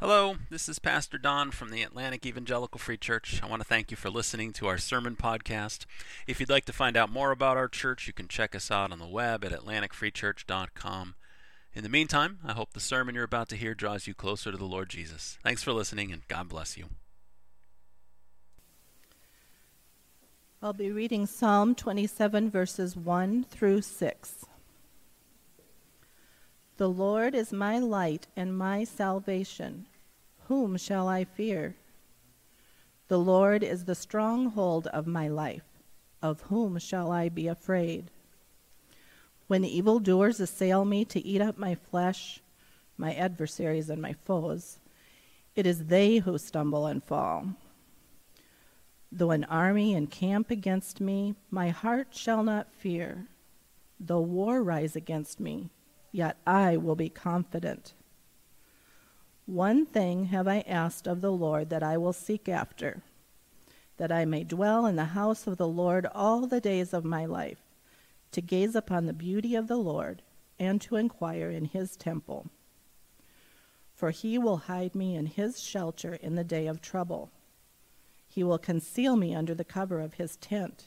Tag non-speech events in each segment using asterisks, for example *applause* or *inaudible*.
Hello, this is Pastor Don from the Atlantic Evangelical Free Church. I want to thank you for listening to our sermon podcast. If you'd like to find out more about our church, you can check us out on the web at atlanticfreechurch.com. In the meantime, I hope the sermon you're about to hear draws you closer to the Lord Jesus. Thanks for listening, and God bless you. I'll be reading Psalm 27, verses 1 through 6. The Lord is my light and my salvation. Whom shall I fear? The Lord is the stronghold of my life. Of whom shall I be afraid? When evildoers assail me to eat up my flesh, my adversaries and my foes, it is they who stumble and fall. Though an army encamp against me, my heart shall not fear. Though war rise against me, yet I will be confident. One thing have I asked of the Lord that I will seek after, that I may dwell in the house of the Lord all the days of my life, to gaze upon the beauty of the Lord, and to inquire in his temple. For he will hide me in his shelter in the day of trouble. He will conceal me under the cover of his tent.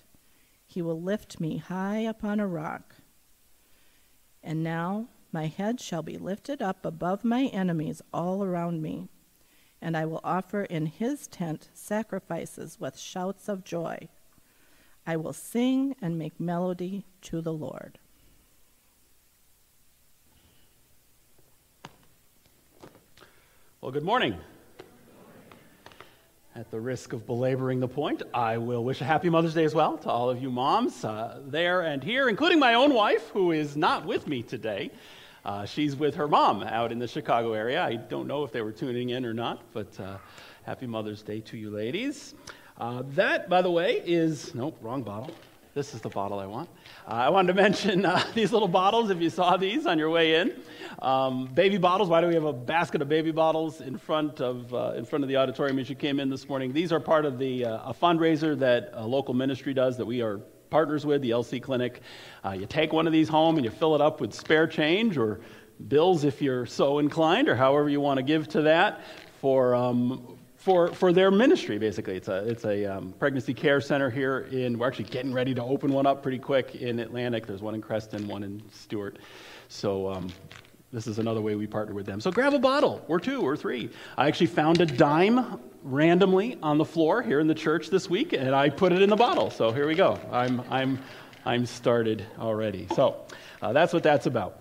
He will lift me high upon a rock. And now my head shall be lifted up above my enemies all around me, and I will offer in his tent sacrifices with shouts of joy. I will sing and make melody to the Lord. Well, good morning. At the risk of belaboring the point, I will wish a happy Mother's Day as well to all of you moms uh, there and here, including my own wife, who is not with me today. Uh, she's with her mom out in the Chicago area. I don't know if they were tuning in or not, but uh, happy Mother's Day to you ladies. Uh, that, by the way, is nope, wrong bottle. This is the bottle I want. Uh, I wanted to *laughs* mention uh, these little bottles, if you saw these on your way in. Um, baby bottles. Why do we have a basket of baby bottles in front of, uh, in front of the auditorium as you came in this morning? These are part of the, a fundraiser that a local ministry does that we are partners with, the LC Clinic. Uh, you take one of these home and you fill it up with spare change or bills if you're so inclined, or however you want to give to that for, um, for, for their ministry, basically. It's a, it's a um, pregnancy care center here in, we're actually getting ready to open one up pretty quick in Atlantic. There's one in Creston, one in Stuart. So um, this is another way we partner with them. So grab a bottle, or two, or three. I actually found a dime randomly on the floor here in the church this week, and I put it in the bottle. So here we go. I'm, I'm, I'm started already. So uh, that's what that's about.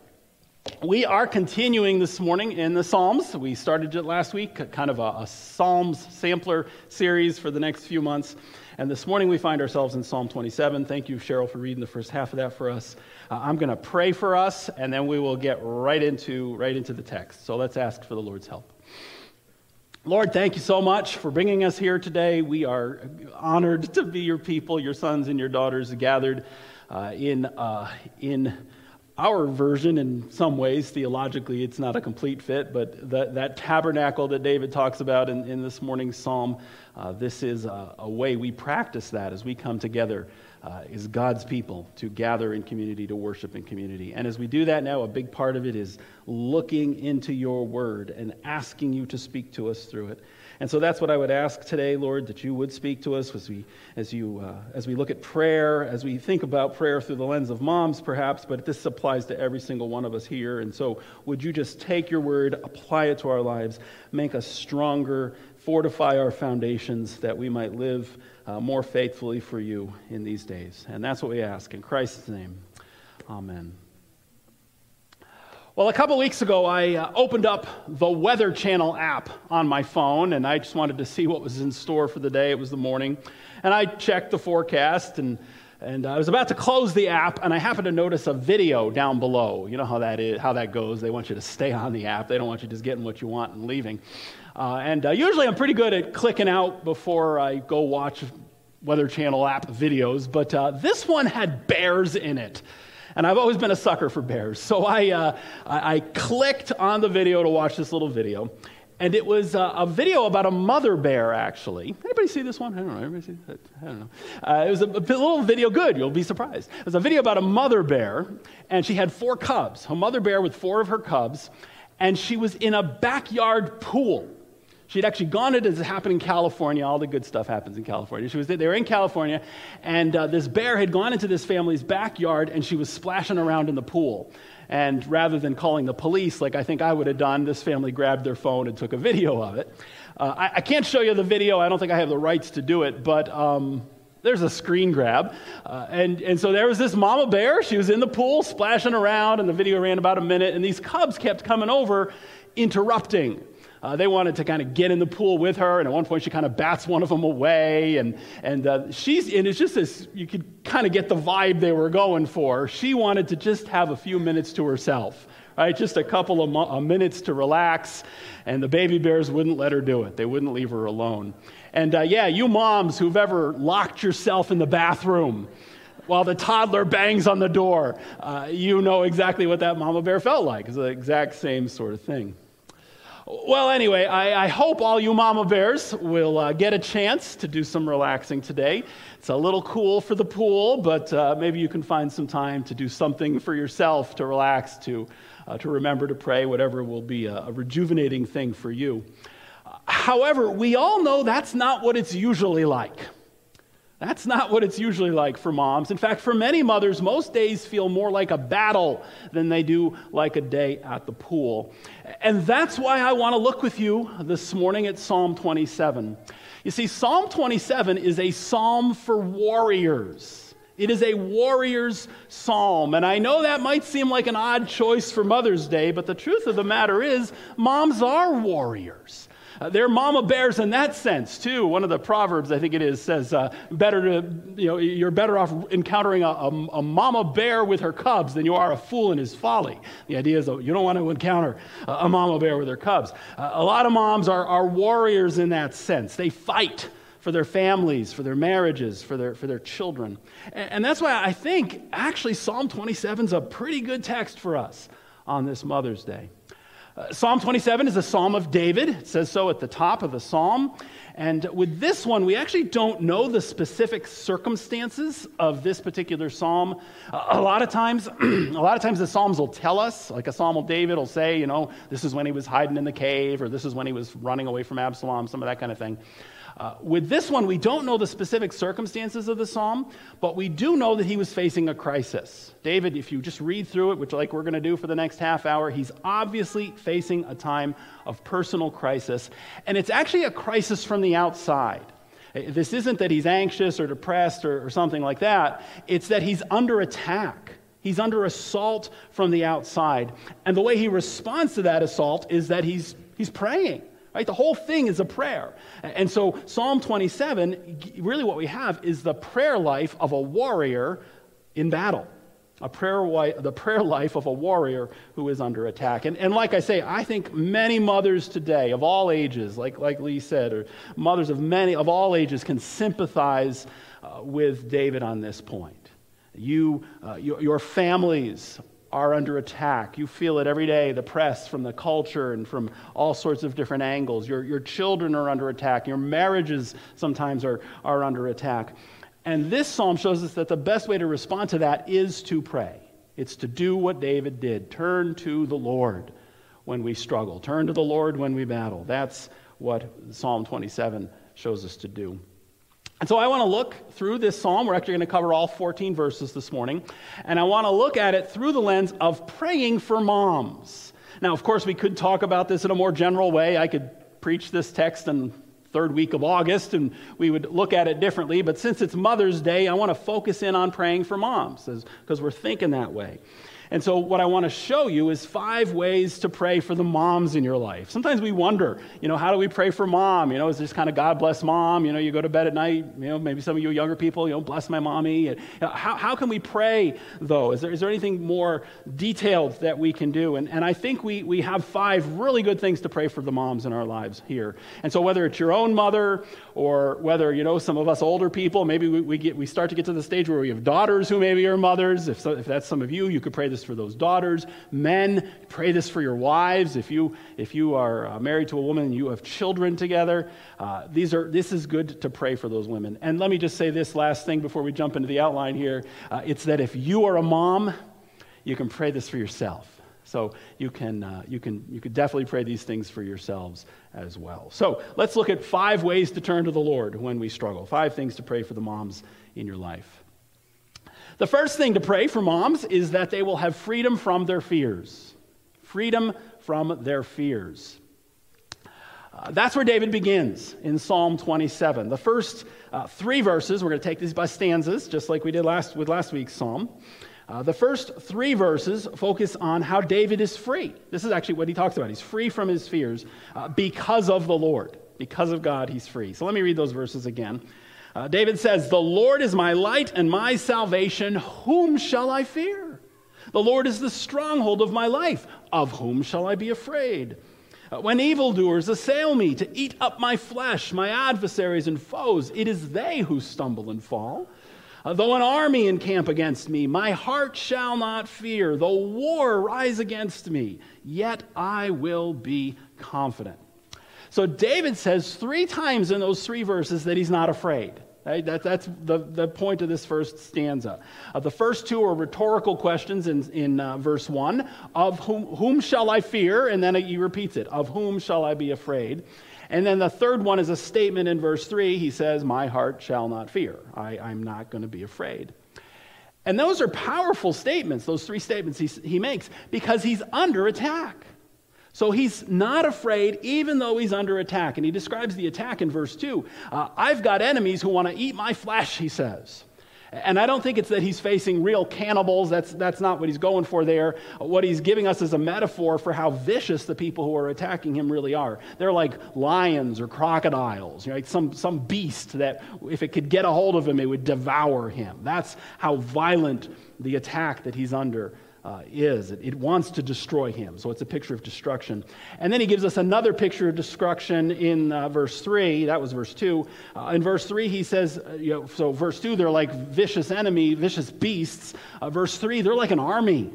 We are continuing this morning in the Psalms. We started it last week, kind of a, a, Psalms sampler series for the next few months. And this morning we find ourselves in Psalm 27. Thank you, Cheryl, for reading the first half of that for us. Uh, I'm going to pray for us, and then we will get right into, right into the text. So let's ask for the Lord's help. Lord, thank you so much for bringing us here today. We are honored to be your people, your sons and your daughters gathered uh, in, uh, in our version, in some ways, theologically, it's not a complete fit, but that, that tabernacle that David talks about in, in this morning's psalm, uh, this is a, a, way we practice that as we come together uh, as God's people to gather in community, to worship in community. And as we do that now, a big part of it is looking into your word and asking you to speak to us through it. And so that's what I would ask today, Lord, that you would speak to us as we, as, you, uh, as we look at prayer, as we think about prayer through the lens of moms, perhaps, but this applies to every single one of us here. And so would you just take your word, apply it to our lives, make us stronger, fortify our foundations that we might live uh, more faithfully for you in these days. And that's what we ask. In Christ's name, amen. Well, a couple weeks ago, I uh, opened up the Weather Channel app on my phone, and I just wanted to see what was in store for the day. It was the morning. And I checked the forecast, and, and I was about to close the app, and I happened to notice a video down below. You know how that, is, how that goes. They want you to stay on the app, they don't want you just getting what you want and leaving. Uh, and uh, usually I'm pretty good at clicking out before I go watch Weather Channel app videos, but uh, this one had bears in it. And I've always been a sucker for bears. So I, uh, I, I, clicked on the video to watch this little video. And it was uh, a video about a mother bear, actually. Anybody see this one? I don't know. Everybody see that? I don't know. Uh, it was a, a, little video, good. You'll be surprised. It was a video about a mother bear, and she had four cubs. A mother bear with four of her cubs, and she was in a backyard pool She'd actually gone into this happened in California. All the good stuff happens in California. She was they were in California, and uh, this bear had gone into this family's backyard, and she was splashing around in the pool. And rather than calling the police, like I think I would have done, this family grabbed their phone and took a video of it. Uh, I, I, can't show you the video. I don't think I have the rights to do it, but um, there's a screen grab. Uh, and, and so there was this mama bear. She was in the pool splashing around, and the video ran about a minute. And these cubs kept coming over, interrupting. Uh, they wanted to kind of get in the pool with her, and at one point she kind of bats one of them away, and and uh, she's and it's just this you could kind of get the vibe they were going for. She wanted to just have a few minutes to herself, right? Just a couple of mo- minutes to relax, and the baby bears wouldn't let her do it. They wouldn't leave her alone. And uh, yeah, you moms who've ever locked yourself in the bathroom while the toddler bangs on the door, uh, you know exactly what that mama bear felt like. It's the exact same sort of thing. Well, anyway, I, I, hope all you mama bears will uh, get a chance to do some relaxing today. It's a little cool for the pool, but uh, maybe you can find some time to do something for yourself to relax, to, uh, to remember to pray, whatever will be a, a rejuvenating thing for you. However, we all know that's not what it's usually like. That's not what it's usually like for moms. In fact, for many mothers, most days feel more like a battle than they do like a day at the pool. And that's why I want to look with you this morning at Psalm 27. You see, Psalm 27 is a psalm for warriors. It is a warrior's psalm. And I know that might seem like an odd choice for Mother's Day, but the truth of the matter is, moms are warriors. Uh, they're mama bears in that sense, too. One of the Proverbs, I think it is, says, uh, better to, you know, you're better off encountering a, a, a, mama bear with her cubs than you are a fool in his folly. The idea is you don't want to encounter a, a mama bear with her cubs. Uh, a lot of moms are, are warriors in that sense. They fight for their families, for their marriages, for their, for their children. And, and that's why I think actually Psalm 27 is a pretty good text for us on this Mother's Day. Uh, psalm 27 is a psalm of David. It says so at the top of the psalm. And with this one, we actually don't know the specific circumstances of this particular psalm. Uh, a lot of times, *clears throat* a lot of times the psalms will tell us, like a psalm of David will say, you know, this is when he was hiding in the cave, or this is when he was running away from Absalom, some of that kind of thing. Uh, with this one, we don't know the specific circumstances of the psalm, but we do know that he was facing a crisis. David, if you just read through it, which like we're going to do for the next half hour, he's obviously facing a time of personal crisis, and it's actually a crisis from the outside. Uh, this isn't that he's anxious or depressed or, or something like that, it's that he's under attack. He's under assault from the outside. And the way he responds to that assault is that he's, he's praying. Right? The whole thing is a prayer. And so, Psalm 27, really what we have is the prayer life of a warrior in battle. A prayer the prayer life of a warrior who is under attack. And, and like I say, I think many mothers today of all ages, like, like Lee said, or mothers of many of all ages can sympathize uh, with David on this point. You, uh, your, your families are under attack. You feel it every day the press from the culture and from all sorts of different angles. Your, your children are under attack. Your marriages sometimes are, are under attack. And this psalm shows us that the best way to respond to that is to pray. It's to do what David did turn to the Lord when we struggle, turn to the Lord when we battle. That's what Psalm 27 shows us to do. And so I want to look through this psalm. We're actually going to cover all 14 verses this morning. And I want to look at it through the lens of praying for moms. Now, of course, we could talk about this in a more general way. I could preach this text in third week of August and we would look at it differently. But since it's Mother's Day, I want to focus in on praying for moms because we're thinking that way. And so, what I want to show you is five ways to pray for the moms in your life. Sometimes we wonder, you know, how do we pray for mom? You know, is this kind of God bless mom? You know, you go to bed at night, you know, maybe some of you younger people, you know, bless my mommy. How, how can we pray, though? Is there, is there anything more detailed that we can do? And, and I think we, we have five really good things to pray for the moms in our lives here. And so, whether it's your own mother or whether, you know, some of us older people, maybe we, we, get, we start to get to the stage where we have daughters who maybe are mothers. If, so, if that's some of you, you could pray this for those daughters. Men, pray this for your wives. If you, if you are uh, married to a woman and you have children together, uh, these are, this is good to pray for those women. And let me just say this last thing before we jump into the outline here. Uh, it's that if you are a mom, you can pray this for yourself. So you can, uh, you, can, you can definitely pray these things for yourselves as well. So let's look at five ways to turn to the Lord when we struggle. Five things to pray for the moms in your life. The first thing to pray for moms is that they will have freedom from their fears. Freedom from their fears. Uh, that's where David begins in Psalm 27. The first uh, three verses, we're going to take these by stanzas, just like we did last, with last week's psalm. Uh, the first three verses focus on how David is free. This is actually what he talks about. He's free from his fears uh, because of the Lord. Because of God, he's free. So let me read those verses again. Uh, David says, The Lord is my light and my salvation. Whom shall I fear? The Lord is the stronghold of my life. Of whom shall I be afraid? Uh, when evildoers assail me to eat up my flesh, my adversaries and foes, it is they who stumble and fall. Uh, though an army encamp against me, my heart shall not fear. Though war rise against me, yet I will be confident. So David says three times in those three verses that he's not afraid. Right? That, that's the, the point of this first stanza. Uh, the first two are rhetorical questions in, in uh, verse 1 of whom, whom shall I fear? And then he repeats it of whom shall I be afraid? And then the third one is a statement in verse 3. He says, My heart shall not fear. I, I'm not going to be afraid. And those are powerful statements, those three statements he, he makes, because he's under attack. So he's not afraid, even though he's under attack. And he describes the attack in verse 2. Uh, I've got enemies who want to eat my flesh, he says. And I don't think it's that he's facing real cannibals. That's, that's not what he's going for there. What he's giving us is a metaphor for how vicious the people who are attacking him really are. They're like lions or crocodiles, right? some, some beast that, if it could get a hold of him, it would devour him. That's how violent the attack that he's under uh, is. It, it, wants to destroy him. So it's a picture of destruction. And then he gives us another picture of destruction in uh, verse 3. That was verse 2. Uh, in verse 3, he says, uh, you know, so verse 2, they're like vicious enemy, vicious beasts. Uh, verse 3, they're like an army.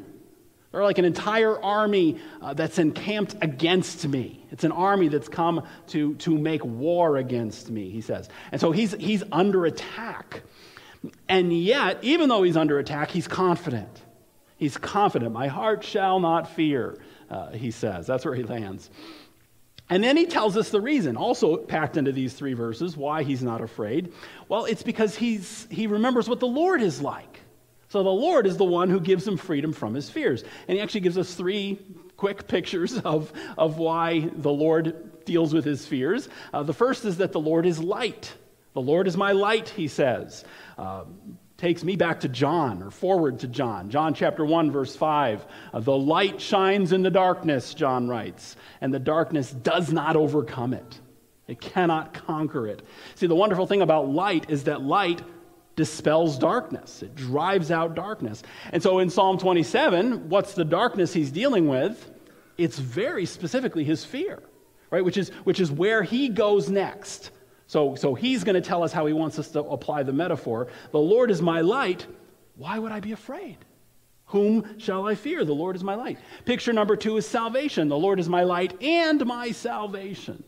They're like an entire army uh, that's encamped against me. It's an army that's come to, to make war against me, he says. And so he's, he's under attack. And yet, even though he's under attack, he's confident. He's confident. My heart shall not fear, uh, he says. That's where he lands. And then he tells us the reason, also packed into these three verses, why he's not afraid. Well, it's because he's, he remembers what the Lord is like. So the Lord is the one who gives him freedom from his fears. And he actually gives us three quick pictures *laughs* of, of why the Lord deals with his fears. Uh, the first is that the Lord is light. The Lord is my light, he says. Uh, takes me back to John or forward to John. John chapter 1, verse 5. Uh, the light shines in the darkness, John writes, and the darkness does not overcome it. It cannot conquer it. See, the wonderful thing about light is that light dispels darkness, it drives out darkness. And so in Psalm 27, what's the darkness he's dealing with? It's very specifically his fear, right? Which is, which is where he goes next. So, so he's going to tell us how he wants us to apply the metaphor. The Lord is my light. Why would I be afraid? Whom shall I fear? The Lord is my light. Picture number two is salvation. The Lord is my light and my salvation.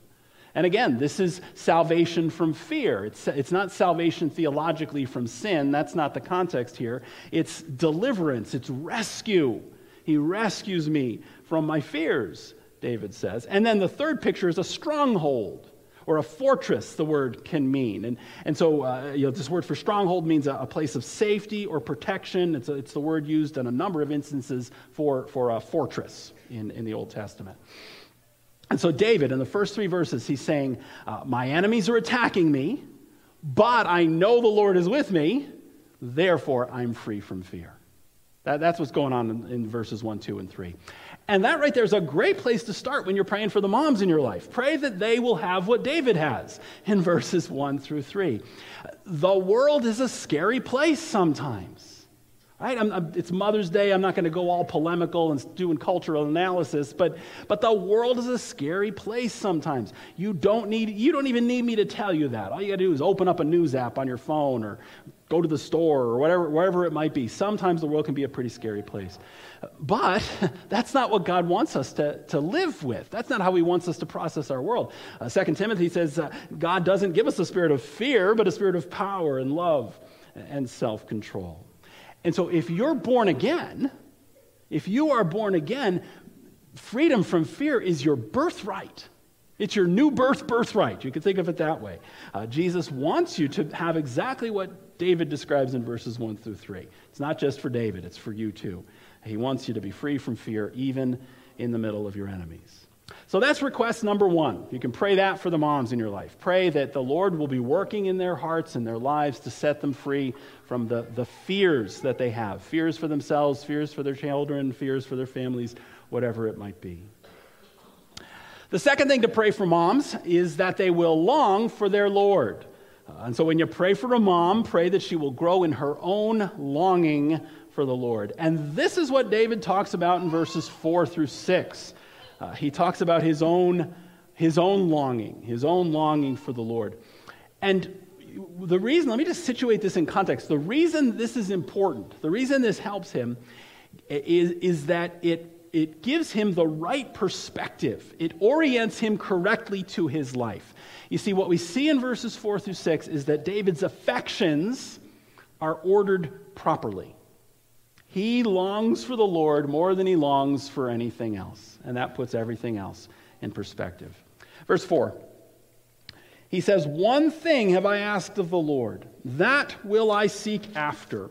And again, this is salvation from fear. It's, it's not salvation theologically from sin. That's not the context here. It's deliverance, it's rescue. He rescues me from my fears, David says. And then the third picture is a stronghold or a fortress, the word can mean. And, and so, uh, you know, this word for stronghold means a, a place of safety or protection. It's, a, it's the word used in a number of instances for, for a fortress in, in the Old Testament. And so, David, in the first three verses, he's saying, uh, My enemies are attacking me, but I know the Lord is with me, therefore I'm free from fear. That, that's what's going on in, in verses 1, 2, and 3. And that right there is a great place to start when you're praying for the moms in your life. Pray that they will have what David has in *laughs* verses 1 through 3. The world is a scary place sometimes. Right? I'm, I'm, it's Mother's Day. I'm not going to go all polemical and doing cultural analysis, but, but the world is a scary place sometimes. You don't, need, you don't even need me to tell you that. All you got to do is open up a news app on your phone or go to the store or whatever, wherever it might be. Sometimes the world can be a pretty scary place. But *laughs* that's not what God wants us to, to live with. That's not how He wants us to process our world. Uh, 2 Timothy says uh, God doesn't give us a spirit of fear, but a spirit of power and love and self control. And so if you're born again, If you are born again, freedom from fear is your birthright. It's your new birth birthright. You can think of it that way. Uh, Jesus wants you to have exactly what David describes in verses 1 through 3. It's not just for David, it's for you too. He wants you to be free from fear, even in the middle of your enemies. So that's request number one. You can pray that for the moms in your life. Pray that the Lord will be working in their hearts and their lives to set them free from the, the fears that they have fears for themselves, fears for their children, fears for their families, whatever it might be. The second thing to pray for moms is that they will long for their Lord. Uh, and so when you pray for a mom, pray that she will grow in her own longing for the Lord. And this is what David talks about in verses 4 through 6. Uh, he talks about his own, his own longing, his own longing for the Lord. And the reason, let me just situate this in context. The reason this is important, the reason this helps him, is, is that it it gives him the right perspective. It orients him correctly to his life. You see, what we see in verses 4 through 6 is that David's affections are ordered properly. He longs for the Lord more than he longs for anything else, and that puts everything else in perspective. Verse 4 he says, One thing have I asked of the Lord, that will I seek after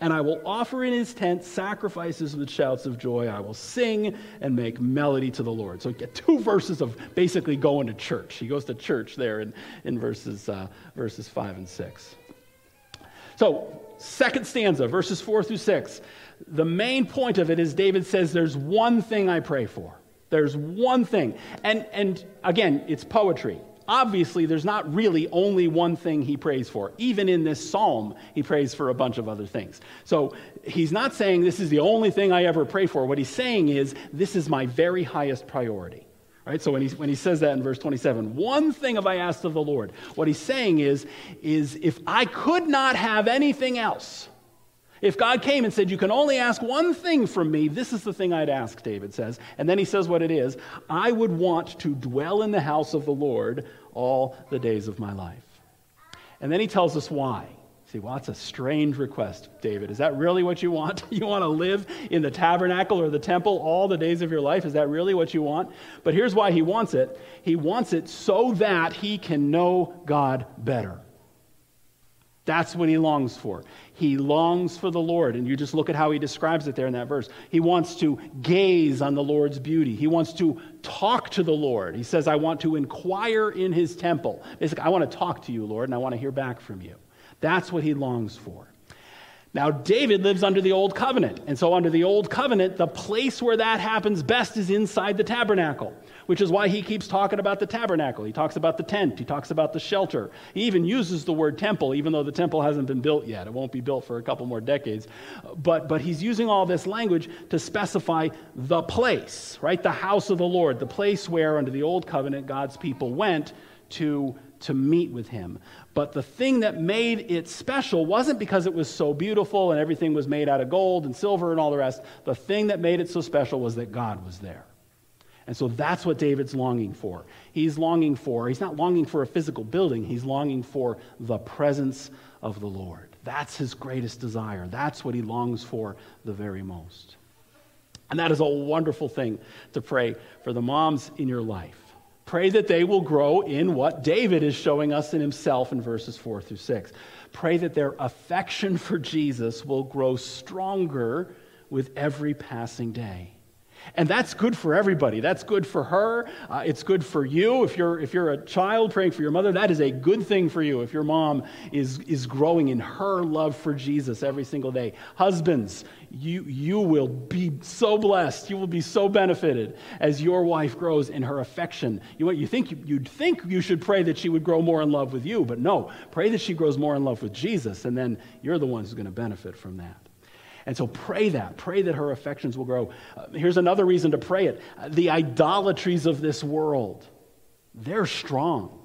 and I will offer in his tent sacrifices with shouts of joy. I will sing and make melody to the Lord. So get two verses of basically going to church. He goes to church there in, in verses, uh, verses 5 and 6. So, second stanza, verses 4 through 6. The main point of it is David says, There's one thing I pray for. There's one thing. And, and again, it's poetry obviously there's not really only one thing he prays for. Even in this psalm, he prays for a bunch of other things. So he's not saying this is the only thing I ever pray for. What he's saying is this is my very highest priority. Right? So when he, when he says that in verse 27, one thing have I asked of the Lord. What he's saying is, is if I could not have anything else, if God came and said, You can only ask one thing from me, this is the thing I'd ask, David says. And then he says what it is I would want to dwell in the house of the Lord all the days of my life. And then he tells us why. See, well, that's a strange request, David. Is that really what you want? *laughs* You want to live in the tabernacle or the temple all the days of your life? Is that really what you want? But here's why he wants it he wants it so that he can know God better. That's what he longs for. He longs for the Lord. And you just look at how he describes it there in that verse. He wants to gaze on the Lord's beauty. He wants to talk to the Lord. He says, I want to inquire in his temple. Basically, I want to talk to you, Lord, and I want to hear back from you. That's what he longs for. Now, David lives under the old covenant. And so, under the old covenant, the place where that happens best is inside the tabernacle which is why he keeps talking about the tabernacle. He talks about the tent, he talks about the shelter. He even uses the word temple, even though the temple hasn't been built yet. It won't be built for a couple more decades. But, but he's using all this language to specify the place, right? The house of the Lord, the place where, under the old covenant, God's people went to to meet with him. But the thing that made it special wasn't because it was so beautiful and everything was made out of gold and silver and all the rest. The thing that made it so special was that God was there. And so that's what David's longing for. He's longing for, he's not longing for a physical building, he's longing for the presence of the Lord. That's his greatest desire. That's what he longs for the very most. And that is a wonderful thing to pray for the moms in your life. Pray that they will grow in what David is showing us in himself in verses 4 through 6. Pray that their affection for Jesus will grow stronger with every passing day. And that's good for everybody. That's good for her. Uh, it's good for you. If you're, if you're a child praying for your mother, that is a good thing for you if your mom is, is growing in her love for Jesus every single day. Husbands, you, you will be so blessed. You will be so benefited as your wife grows in her affection. You, you think, you'd think you should pray that she would grow more in love with you, but no, pray that she grows more in love with Jesus, and then you're the one who's going to benefit from that. And so pray that. Pray that her affections will grow. Uh, here's another reason to pray it uh, the idolatries of this world, they're strong.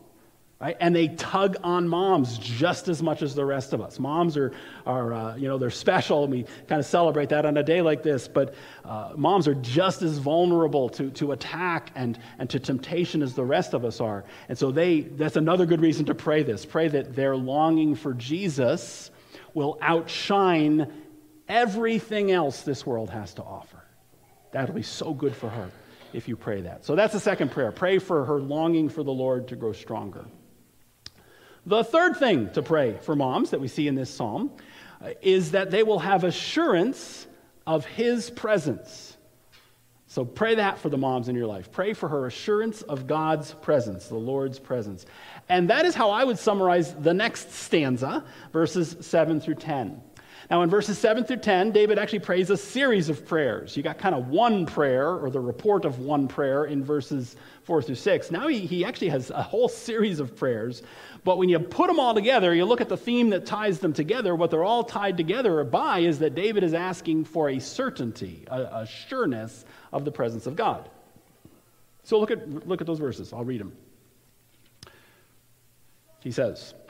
Right? And they tug on moms just as much as the rest of us. Moms are, are uh, you know, they're special, and we kind of celebrate that on a day like this. But uh, moms are just as vulnerable to, to attack and, and to temptation as the rest of us are. And so they, that's another good reason to pray this. Pray that their longing for Jesus will outshine everything else this world has to offer. That'll be so good for her if you pray that. So that's the second prayer. Pray for her longing for the Lord to grow stronger. The third thing to pray for moms that we see in this psalm uh, is that they will have assurance of his presence. So pray that for the moms in your life. Pray for her assurance of God's presence, the Lord's presence. And that is how I would summarize the next stanza, verses 7 through 10. Now, in verses 7 through 10, David actually prays a series of prayers. You got kind of one prayer, or the report of one prayer, in verses 4 through 6. Now, he, he actually has a whole series of prayers. But when you put them all together, you look at the theme that ties them together, what they're all tied together by is that David is asking for a certainty, a, a sureness of the presence of God. So look at, look at those verses. I'll read them. He says, *clears throat*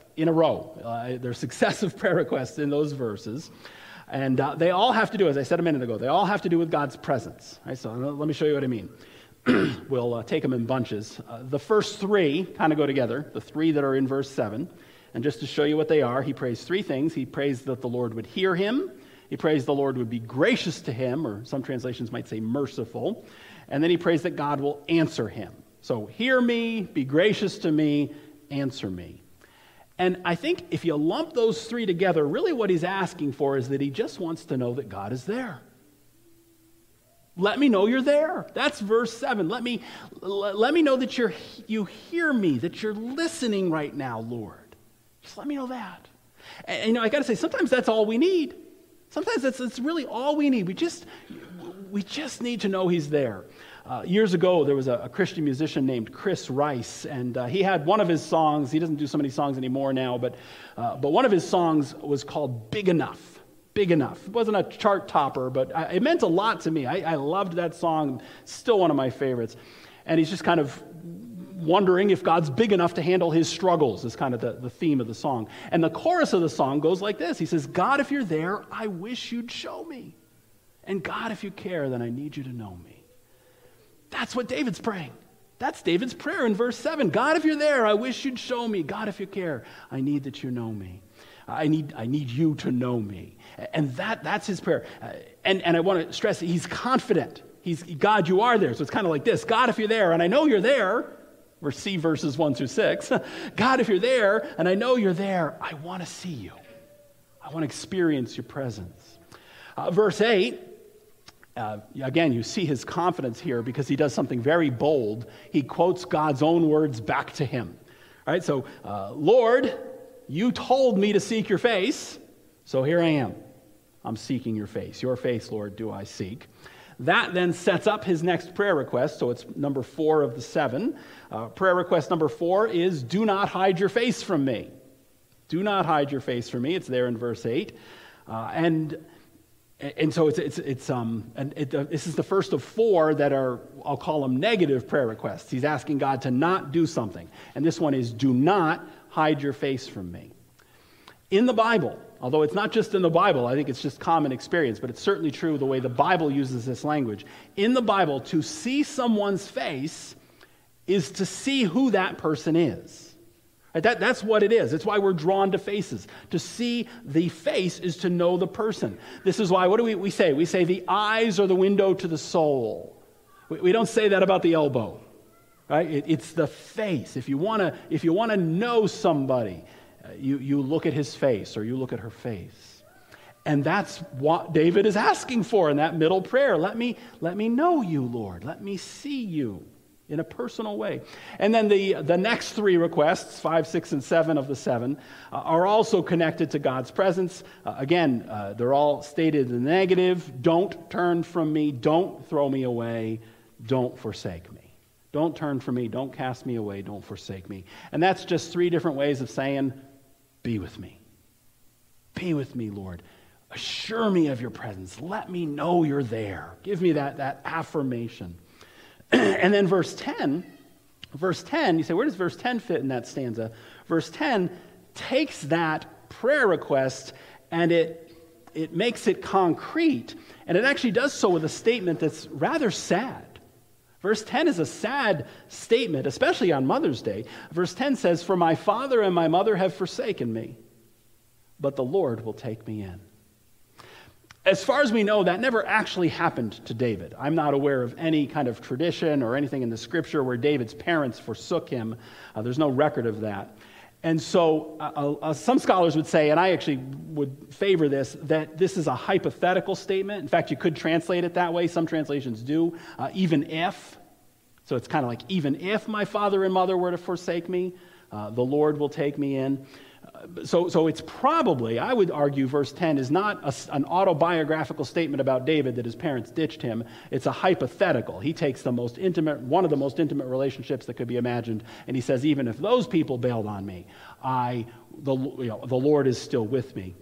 in a row. Uh, there are *laughs* successive prayer requests in those verses. And uh, they all have to do, as I said a minute ago, they all have to do with God's presence. Right? So let me show you what I mean. *clears throat* we'll uh, take them in bunches. Uh, the first three kind of go together, the three that are in verse 7. And just to show you what they are, he prays three things. He prays that the Lord would hear him, he prays the Lord would be gracious to him, or some translations might say merciful. And then he prays that God will answer him. So, hear me, be gracious to me, answer me. And I think if you lump those three together, really what he's asking for is that he just wants to know that God is there. Let me know you're there. That's verse 7. Let me, let me know that you're, you hear me, that you're listening right now, Lord. Just let me know that. And, you know, I got to say, sometimes that's all we need. Sometimes that's, that's really all we need. We just, we just need to know He's there. Uh, years ago, there was a, a, Christian musician named Chris Rice, and uh, he had one of his songs. He doesn't do so many songs anymore now, but, uh, but one of his songs was called Big Enough. Big Enough. It wasn't a chart topper, but I, it meant a lot to me. I, I loved that song, still one of my favorites. And he's just kind of wondering if God's big enough to handle his struggles, is kind of the, the theme of the song. And the chorus of the song goes like this He says, God, if you're there, I wish you'd show me. And God, if you care, then I need you to know me. That's what David's praying. That's David's prayer in verse 7. God, if you're there, I wish you'd show me. God, if you care, I need that you know me. I need, I need you to know me. And that, that's his prayer. Uh, and, and I want to stress that he's confident. He's, God, you are there. So it's kind of like this God, if you're there, and I know you're there, we're C verses 1 through 6. *laughs* God, if you're there, and I know you're there, I want to see you. I want to experience your presence. Uh, verse 8, uh, again, you see his confidence here because he does something very bold. He quotes God's own words back to him. All right, so, uh, Lord, you told me to seek your face, so here I am. I'm seeking your face. Your face, Lord, do I seek. That then sets up his next prayer request. So it's number four of the seven. Uh, prayer request number four is Do not hide your face from me. Do not hide your face from me. It's there in verse 8. Uh, and and so it's, it's, it's um, and it, uh, this is the first of four that are, I'll call them negative prayer requests. He's asking God to not do something. And this one is, do not hide your face from me. In the Bible, although it's not just in the Bible, I think it's just common experience, but it's certainly true the way the Bible uses this language. In the Bible, to see someone's face is to see who that person is. Right? That, that's what it is. It's why we're drawn to faces. To see the face is to know the person. This is why, what do we, we say? We say the eyes are the window to the soul. We, we don't say that about the elbow. Right? It, it's the face. If you want to if you want to know somebody, uh, you, you look at his face or you look at her face. And that's what David is asking for in that middle prayer. Let me, let me know you, Lord. Let me see you in a personal way. And then the, the next three requests, five, six, and seven of the seven, uh, are also connected to God's presence. Uh, again, uh, they're all stated in the negative. Don't turn from me. Don't throw me away. Don't forsake me. Don't turn from me. Don't cast me away. Don't forsake me. And that's just three different ways of saying, Be with me. Be with me, Lord. Assure me of your presence. Let me know you're there. Give me that, that affirmation. *clears throat* and then verse 10, verse 10, you say, where does verse 10 fit in that stanza? Verse 10 takes that prayer request and it, it makes it concrete. And it actually does so with a statement that's rather sad. Verse 10 is a sad statement, especially on Mother's Day. Verse 10 says, For my father and my mother have forsaken me, but the Lord will take me in. As far as we know, that never actually happened to David. I'm not aware of any kind of tradition or anything in the scripture where David's parents forsook him. Uh, there's no record of that. And so, uh, uh, uh, some scholars would say, and I actually would favor this, that this is a hypothetical statement. In fact, you could translate it that way. Some translations do. Uh, even if. So it's kind of like, even if my father and mother were to forsake me, uh, the Lord will take me in so, so it's probably, I would argue, verse 10 is not a, an autobiographical statement about David that his parents ditched him. It's a hypothetical. He takes the most intimate, one of the most intimate relationships that could be imagined, and he says, even if those people bailed on me, I, the, you know, the Lord is still with me.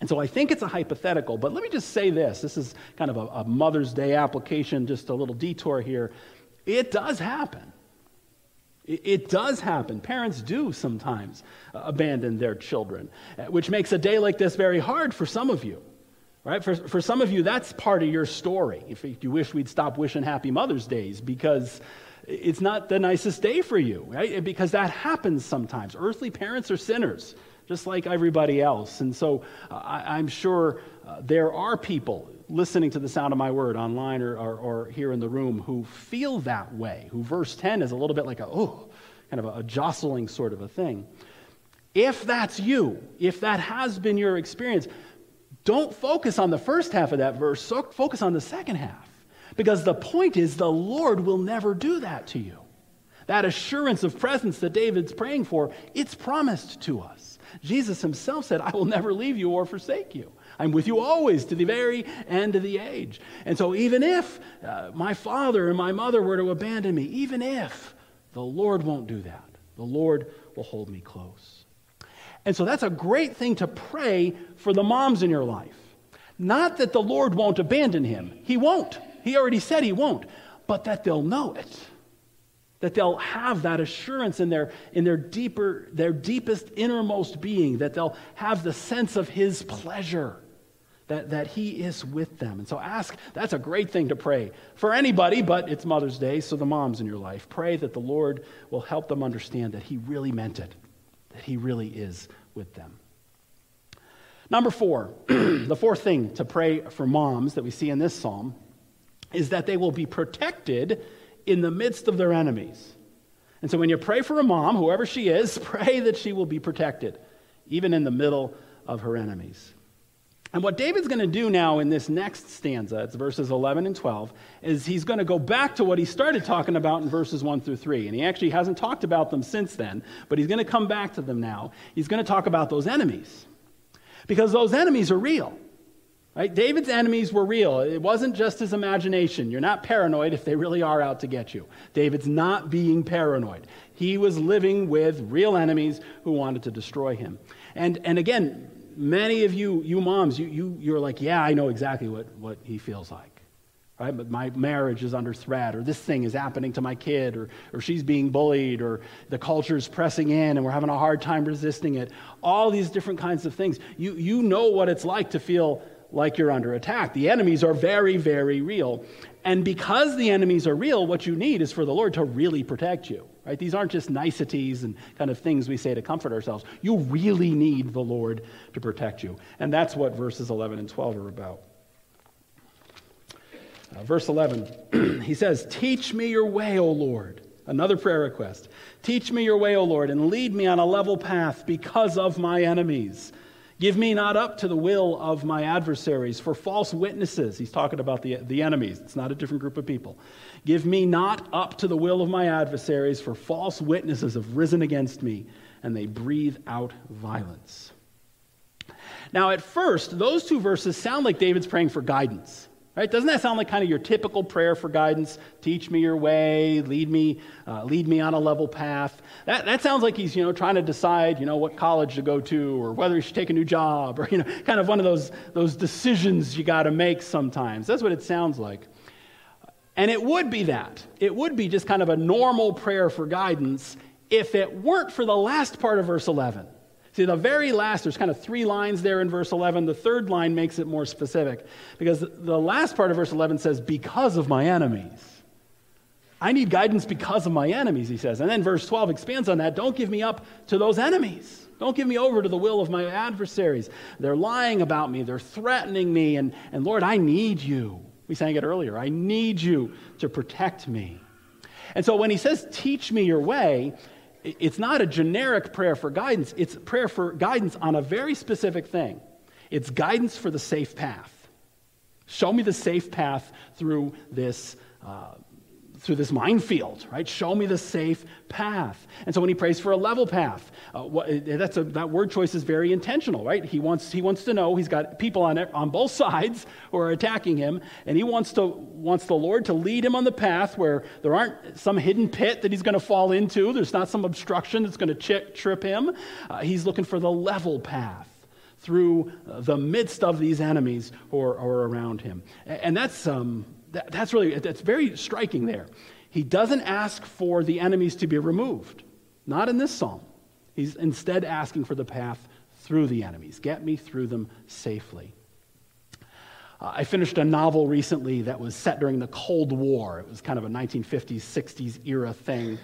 And so I think it's a hypothetical, but let me just say this. This is kind of a, a Mother's Day application, just a little detour here. It does happen. It does happen. Parents do sometimes uh, abandon their children, uh, which makes a day like this very hard for some of you. Right? For, for some of you, that's part of your story. If you wish we'd stop wishing happy Mother's Days because it's not the nicest day for you, right? Because that happens sometimes. Earthly parents are sinners, just like everybody else. And so uh, I, am sure uh, there are people listening to the sound of my word online or, or, or, here in the room who feel that way, who verse 10 is a little bit like a, oh, kind of a, a jostling sort of a thing. If that's you, if that has been your experience, don't focus on the first half of that verse, so focus on the second half. Because the point is, the Lord will never do that to you. That assurance of presence that David's praying for, it's promised to us. Jesus himself said, I will never leave you or forsake you. I'm with you always to the very end of the age. And so, even if uh, my father and my mother were to abandon me, even if, the Lord won't do that. The Lord will hold me close. And so, that's a great thing to pray for the moms in your life. Not that the Lord won't abandon him, He won't. He already said He won't, but that they'll know it that they'll have that assurance in their, in their deeper, their deepest innermost being, that they'll have the sense of his pleasure that, that He is with them. And so ask, that's a great thing to pray for anybody, but it's Mother's Day, so the moms in your life. Pray that the Lord will help them understand that He really meant it, that He really is with them. Number four, *clears throat* the fourth thing to pray for moms that we see in this psalm is that they will be protected in the midst of their enemies. And so when you pray for a mom, whoever she is, *laughs* pray that she will be protected, even in the middle of her enemies. And what David's going to do now in this next stanza, it's verses 11 and 12, is he's going to go back to what he started talking about in verses 1 through 3. And he actually hasn't talked about them since then, but he's going to come back to them now. He's going to talk about those enemies. Because those enemies are real. Right? David's enemies were real. It wasn't just his imagination. You're not paranoid if they really are out to get you. David's not being paranoid. He was living with real enemies who wanted to destroy him. And, and again, many of you, you moms, you, you, you're like, yeah, I know exactly what, what he feels like. Right? But my marriage is under threat, or this thing is happening to my kid, or, or she's being bullied, or the culture is pressing in and we're having a hard time resisting it. All these different kinds of things. You, you know what it's like to feel like you're under attack. The enemies are very, very real. And because the enemies are real, what you need is for the Lord to really protect you. Right? These aren't just niceties and kind of things we say to comfort ourselves. You really need the Lord to protect you. And that's what verses 11 and 12 are about. Uh, verse 11, *clears throat* he says, Teach me your way, O Lord. Another prayer request. Teach me your way, O Lord, and lead me on a level path because of my enemies. Give me not up to the will of my adversaries, for false witnesses. He's talking about the, the enemies. It's not a different group of people. Give me not up to the will of my adversaries, for false witnesses have risen against me, and they breathe out violence. Now, at first, those two verses sound like David's praying for guidance. Right? Doesn't that sound like kind of your typical prayer for guidance? Teach me your way, lead me, uh, lead me on a level path. That, that sounds like he's you know trying to decide you know what college to go to or whether he should take a new job or *laughs* you know kind of one of those those decisions you got to make sometimes. That's what it sounds like. And it would be that. It would be just kind of a normal prayer for guidance if it weren't for the last part of verse 11. See, the very last, there's kind of three lines there in verse 11. The third line makes it more specific because the last part of verse 11 says, Because of my enemies. I need guidance because of my enemies, he says. And then verse 12 expands on that. Don't give me up to those enemies. Don't give me over to the will of my adversaries. They're lying about me, they're threatening me. And, and Lord, I need you. We sang it earlier. I need you to protect me. And so when he says, Teach me your way, it's not a generic prayer for guidance, it's prayer for guidance on a very specific thing. It's guidance for the safe path. Show me the safe path through this uh, through this minefield, right? Show me the safe path. And so when he prays for a level path, uh, what, that's a, that word choice is very intentional, right? He wants, he wants to know he's got people on, it, on both *laughs* sides who are attacking him, and he wants, to, wants the Lord to lead him on the path where there aren't some hidden pit that he's going to fall into, there's not some obstruction that's going to trip him. Uh, he's looking for the level path through the midst of these enemies who are, are around him. And that's, um, that, that's really, that's very striking there. He doesn't ask for the enemies to be removed, not in this psalm. He's instead asking for the path through the enemies. Get me through them safely. Uh, I finished a novel recently that was set during the Cold War. It was kind of a 1950s, 60s era thing.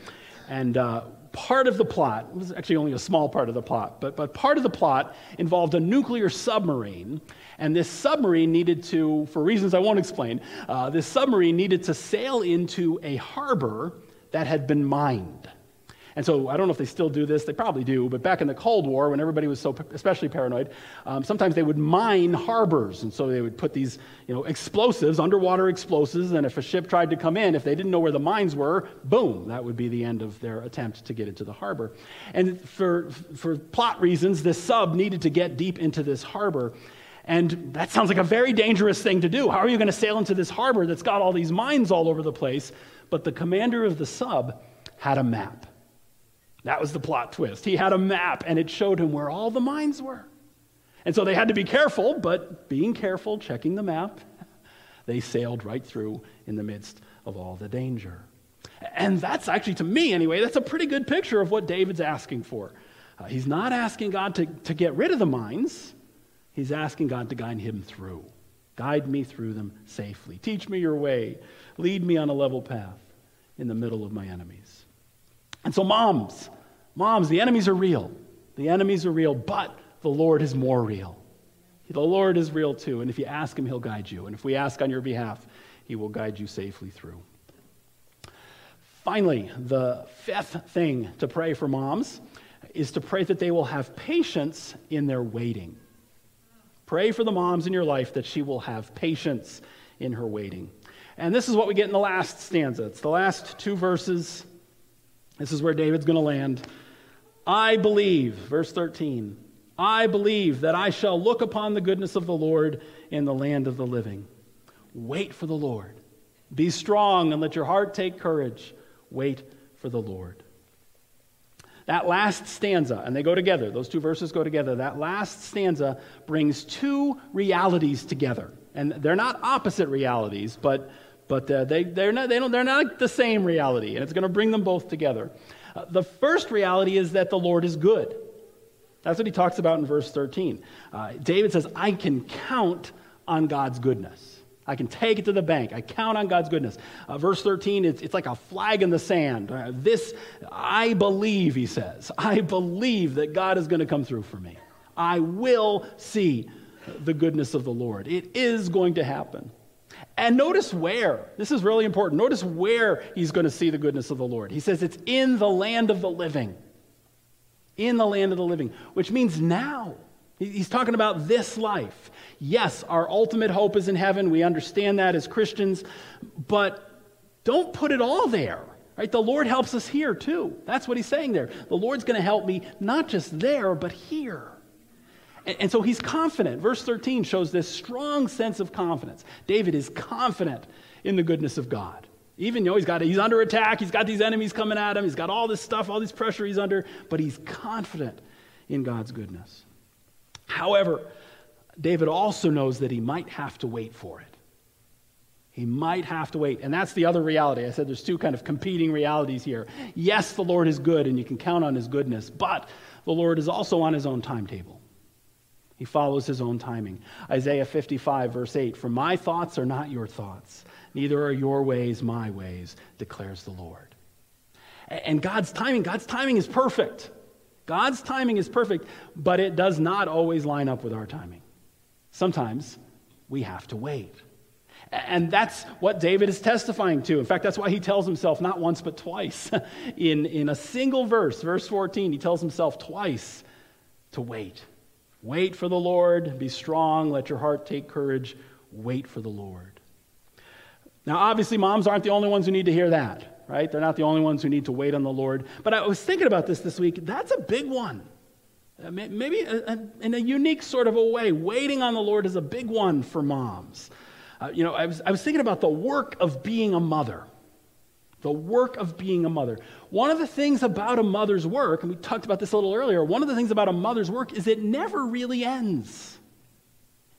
And uh, part of the plot, it was actually only a small part of the plot, but, but part of the plot involved a nuclear submarine. And this submarine needed to, for reasons I won't explain, uh, this submarine needed to sail into a harbor that had been mined. And so I don't know if they still do this, they probably do, but back in the Cold War, when everybody was so especially paranoid, um, sometimes they would mine harbors. And so they would put these you know, explosives, underwater explosives, and if a ship tried to come in, if they didn't know where the mines were, boom, that would be the end of their attempt to get into the harbor. And for, for plot reasons, this sub needed to get deep into this harbor. And that sounds like a very dangerous thing to do. How are you going to sail into this harbor that's got all these mines all over the place? But the commander of the sub had a map. That was the plot twist. He had a map and it showed him where all the mines were. And so they had to be careful, but being careful, checking the map, *laughs* they sailed right through in the midst of all the danger. And that's actually, to me anyway, that's a pretty good picture of what David's asking for. Uh, he's not asking God to, to get rid of the mines, he's asking God to guide him through. Guide me through them safely. Teach me your way. Lead me on a level path in the middle of my enemies. And so, moms, moms, the enemies are real. The enemies are real, but the Lord is more real. The Lord is real too. And if you ask Him, He'll guide you. And if we ask on your behalf, He will guide you safely through. Finally, the fifth thing to pray for moms is to pray that they will have patience in their waiting. Pray for the moms in your life that she will have patience in her waiting. And this is what we get in the last stanza. It's the last two verses this is where David's going to land. I believe, verse 13, I believe that I shall look upon the goodness of the Lord in the land of the living. Wait for the Lord. Be strong and let your heart take courage. Wait for the Lord. That last stanza, and they go together, those two verses go together. That last stanza brings two realities together. And they're not opposite realities, but but uh, they, they're, not, they don't, they're not the same reality, and it's going to bring them both together. Uh, the first reality is that the Lord is good. That's what he talks about in verse 13. Uh, David says, I can count on God's goodness. I can take it to the bank. I count on God's goodness. Uh, verse 13, it's, it's like a flag in the sand. Uh, this, I believe, he says. I believe that God is going to come through for me. I will see the goodness of the Lord. It is going to happen. And notice where. This is really important. Notice where he's going to see the goodness of the Lord. He says it's in the land of the living. In the land of the living, which means now. He's talking about this life. Yes, our ultimate hope is in heaven. We understand that as Christians, but don't put it all there. Right? The Lord helps us here too. That's what he's saying there. The Lord's going to help me not just there, but here. And, so he's confident. Verse 13 shows this strong sense of confidence. David is confident in the goodness of God. Even though he's got he's under attack, he's got these enemies coming at him, he's got all this stuff, all this pressure he's under, but he's confident in God's goodness. However, David also knows that he might have to wait for it. He might have to wait. And that's the other reality. I said there's two kind of competing realities here. Yes, the Lord is good and you can count on his goodness, but the Lord is also on his own timetable. He follows his own timing. Isaiah 55, verse 8 For my thoughts are not your thoughts, neither are your ways my ways, declares the Lord. And God's timing, God's timing is perfect. God's timing is perfect, but it does not always line up with our timing. Sometimes we have to wait. And that's what David is testifying to. In fact, that's why he tells himself not once but twice. *laughs* in, in a single verse, verse 14, he tells himself twice to wait. Wait for the Lord, be strong, let your heart take courage, wait for the Lord. Now, obviously, moms aren't the only ones who need to hear that, right? They're not the only ones who need to wait on the Lord. But I was thinking about this this week. That's a big one. Uh, maybe in a unique sort of a way, waiting on the Lord is a big one for moms. Uh, you know, I was, I was thinking about the work of being a mother. The work of being a mother. One of the things about a mother's work, and we talked about this a little earlier, one of the things about a mother's work is it never really ends.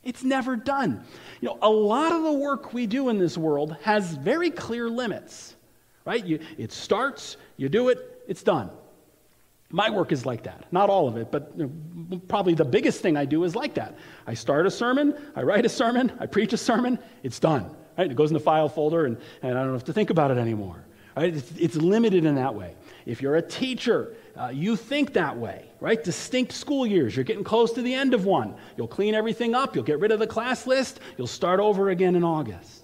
It's never done. You know, a lot of the work we do in this world has very clear limits, right? You, it starts, you do it, it's done. My work is like that. Not all of it, but probably the biggest thing I do is like that. I start a sermon, I write a sermon, I preach a sermon, it's done. Right? It goes in the file folder, and, and I don't have to think about it anymore. Right? It's, it's limited in that way. If you're a teacher, uh, you think that way, right? Distinct school years. You're getting close to the end of one. You'll clean everything up. You'll get rid of the class list. You'll start over again in August.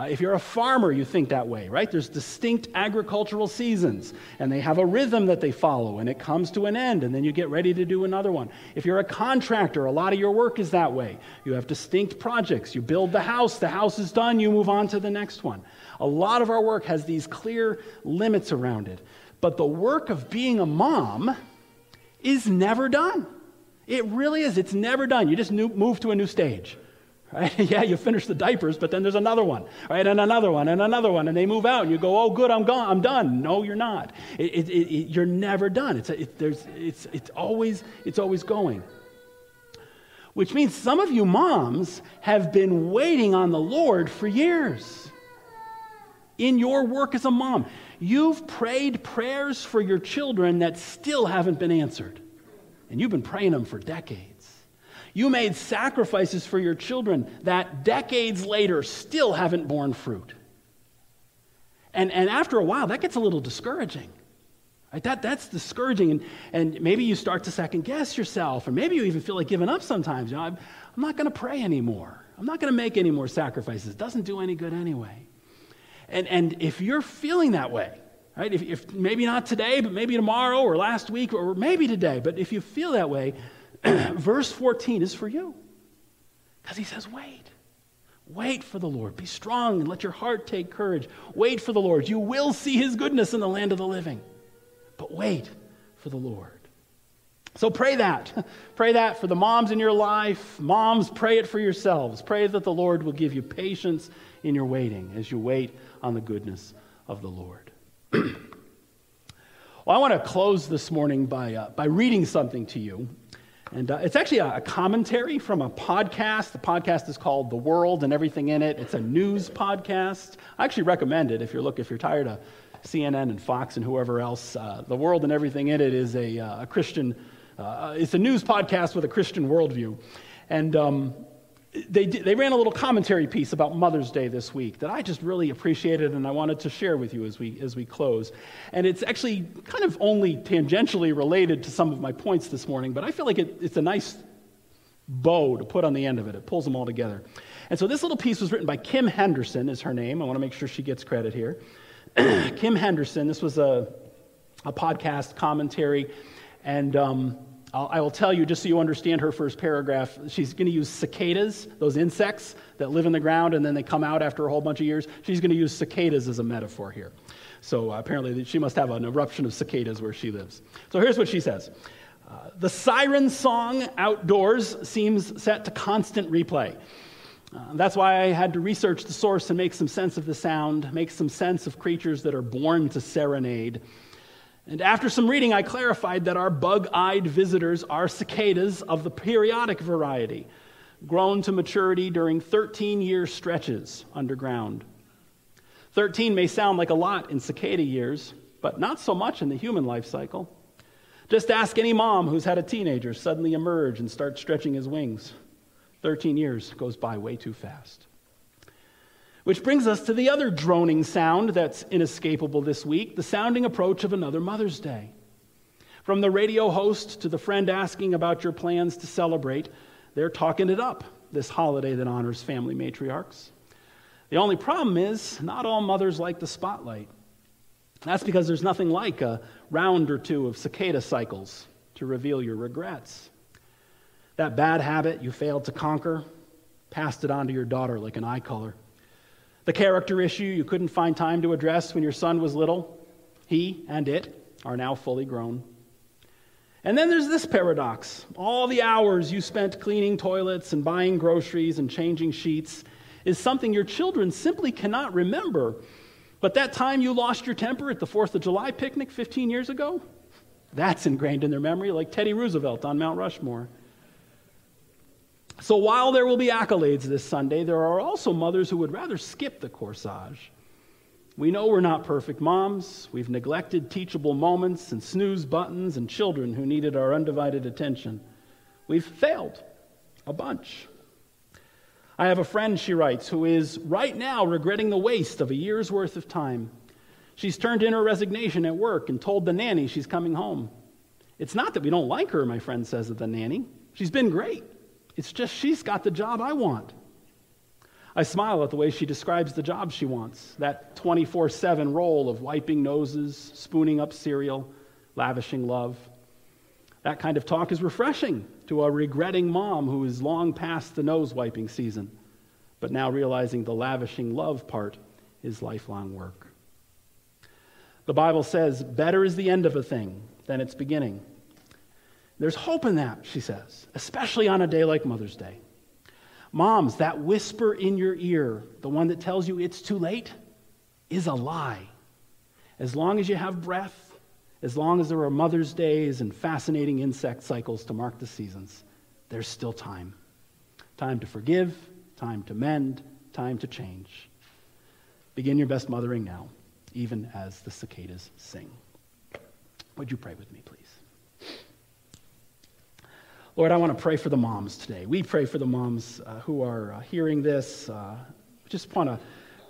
Uh, if you're a farmer, you think that way, right? There's distinct agricultural seasons, and they have a rhythm that they follow, and it comes to an end, and then you get ready to do another one. If you're a contractor, a lot of your work is that way. You have distinct projects. You build the house, the house is done, you move on to the next one. A lot of our work has these clear limits around it. But the work of being a mom is never done. It really is. It's never done. You just move to a new stage. Right? *laughs* yeah, you finish the diapers, but then there's another one, right? And another one, and another one, and they move out, and you go, "Oh, good, I'm gone, I'm done." No, you're not. It, it, it, you're never done. It's, a, there's, it's, it's always, it's always going. Which means some of you moms have been waiting on the Lord for years. In your work as a mom, you've prayed prayers for your children that still haven't been answered, and you've been praying them for decades. You made sacrifices for your children that decades later still haven't borne fruit. And, and after a while, that gets a little discouraging. Right? That, that's discouraging. And, and maybe you start to second guess yourself, or maybe you even feel like giving up sometimes. You know, I'm, I'm not going to pray anymore. I'm not going to make any more sacrifices. It doesn't do any good anyway. And, and if you're feeling that way, right, if, if maybe not today, but maybe tomorrow or last week or maybe today, but if you feel that way, *clears throat* verse 14 is for you. Because he says, wait. Wait for the Lord. Be strong and let your heart take courage. Wait for the Lord. You will see his goodness in the land of the living. But wait for the Lord. So pray that. *laughs* Pray that for the moms in your life. Moms, pray it for yourselves. Pray that the Lord will give you patience in your waiting as you wait on the goodness of the Lord. *clears throat* well, I want to close this morning by, uh, by reading something to you and uh, it's actually a, a, commentary from a podcast. The podcast is called The World and Everything in It. It's a news podcast. I actually recommend it if you're look if you're tired of CNN and Fox and whoever else. Uh, the World and Everything in It is a, uh, a Christian. Uh, it's a news podcast with a Christian worldview, and um, they, they ran a little commentary piece about Mother's Day this week that I just really appreciated and I wanted to share with you as we, as we close. And it's actually kind of only tangentially related to some of my points this morning, but I feel like it, it's a nice bow to put on the end of it. It pulls them all together. And so this little piece was written by Kim Henderson, is her name. I want to make sure she gets credit here. *clears throat* Kim Henderson, this was a, a podcast commentary. And um, I'll, I will tell you, just so you understand her first paragraph, she's going to use cicadas, those insects that live in the ground and then they come out after a whole bunch of years. She's going to use cicadas as a metaphor here. So uh, apparently, she must have an eruption of cicadas where she lives. So here's what she says uh, The siren song outdoors seems set to constant replay. Uh, that's why I had to research the source and make some sense of the sound, make some sense of creatures that are born to serenade. And after some reading, I clarified that our bug eyed visitors are cicadas of the periodic variety, grown to maturity during 13 year stretches underground. 13 may sound like a lot in cicada years, but not so much in the human life cycle. Just ask any mom who's had a teenager suddenly emerge and start stretching his wings. 13 years goes by way too fast. Which brings us to the other droning sound that's inescapable this week the sounding approach of another Mother's Day. From the radio host to the friend asking about your plans to celebrate, they're talking it up this holiday that honors family matriarchs. The only problem is, not all mothers like the spotlight. That's because there's nothing like a round or two of cicada cycles to reveal your regrets. That bad habit you failed to conquer, passed it on to your daughter like an eye color. The character issue you couldn't find time to address when your son was little, he and it are now fully grown. And then there's this paradox. All the hours you spent cleaning toilets and buying groceries and changing sheets is something your children simply cannot remember. But that time you lost your temper at the 4th of July picnic 15 years ago, that's ingrained in their memory, like Teddy Roosevelt on Mount Rushmore. So while there will be accolades this Sunday, there are also mothers who would rather skip the corsage. We know we're not perfect moms. We've neglected teachable moments and snooze buttons and children who needed our undivided attention. We've failed a bunch. I have a friend, she writes, who is right now regretting the waste of a year's worth of time. She's turned in her resignation at work and told the nanny she's coming home. It's not that we don't like her, my friend says of the nanny. She's been great. It's just she's got the job I want. I smile at the way she describes the job she wants that 24 7 role of wiping noses, spooning up cereal, lavishing love. That kind of talk is refreshing to a regretting mom who is long past the nose wiping season, but now realizing the lavishing love part is lifelong work. The Bible says, Better is the end of a thing than its beginning. There's hope in that, she says, especially on a day like Mother's Day. Moms, that whisper in your ear, the one that tells you it's too late, is a lie. As long as you have breath, as long as there are Mother's Days and fascinating insect cycles to mark the seasons, there's still time. Time to forgive, time to mend, time to change. Begin your best mothering now, even as the cicadas sing. Would you pray with me, please? Lord, I want to pray for the moms today. We pray for the moms uh, who are uh, hearing this. Uh, just want to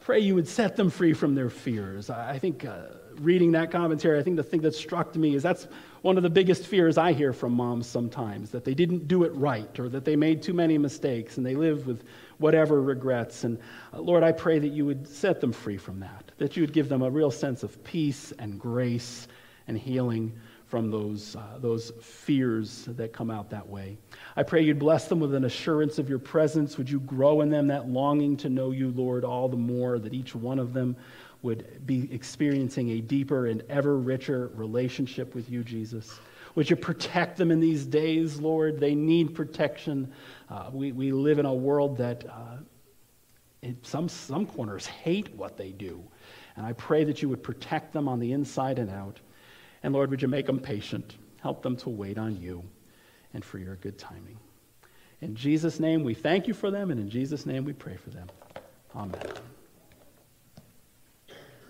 pray you would set them free from their fears. I, I think uh, reading that commentary, I think the thing that struck me is that's one of the biggest fears I hear from moms sometimes that they didn't do it right or that they made too many mistakes and they live with whatever regrets. And uh, Lord, I pray that you would set them free from that, that you would give them a real sense of peace and grace and healing from those, uh, those fears that come out that way. I pray you'd bless them with an assurance of your presence. Would you grow in them that longing to know you, Lord, all the more, that each one of them would be experiencing a deeper and ever richer relationship with you, Jesus. Would you protect them in these days, Lord? They need protection. Uh, we, we live in a world that uh, in some, some corners hate what they do. And I pray that you would protect them on the inside and out. And Lord, would you make them patient? Help them to wait on you and for your good timing. In Jesus' name, we thank you for them, and in Jesus' name, we pray for them. Amen.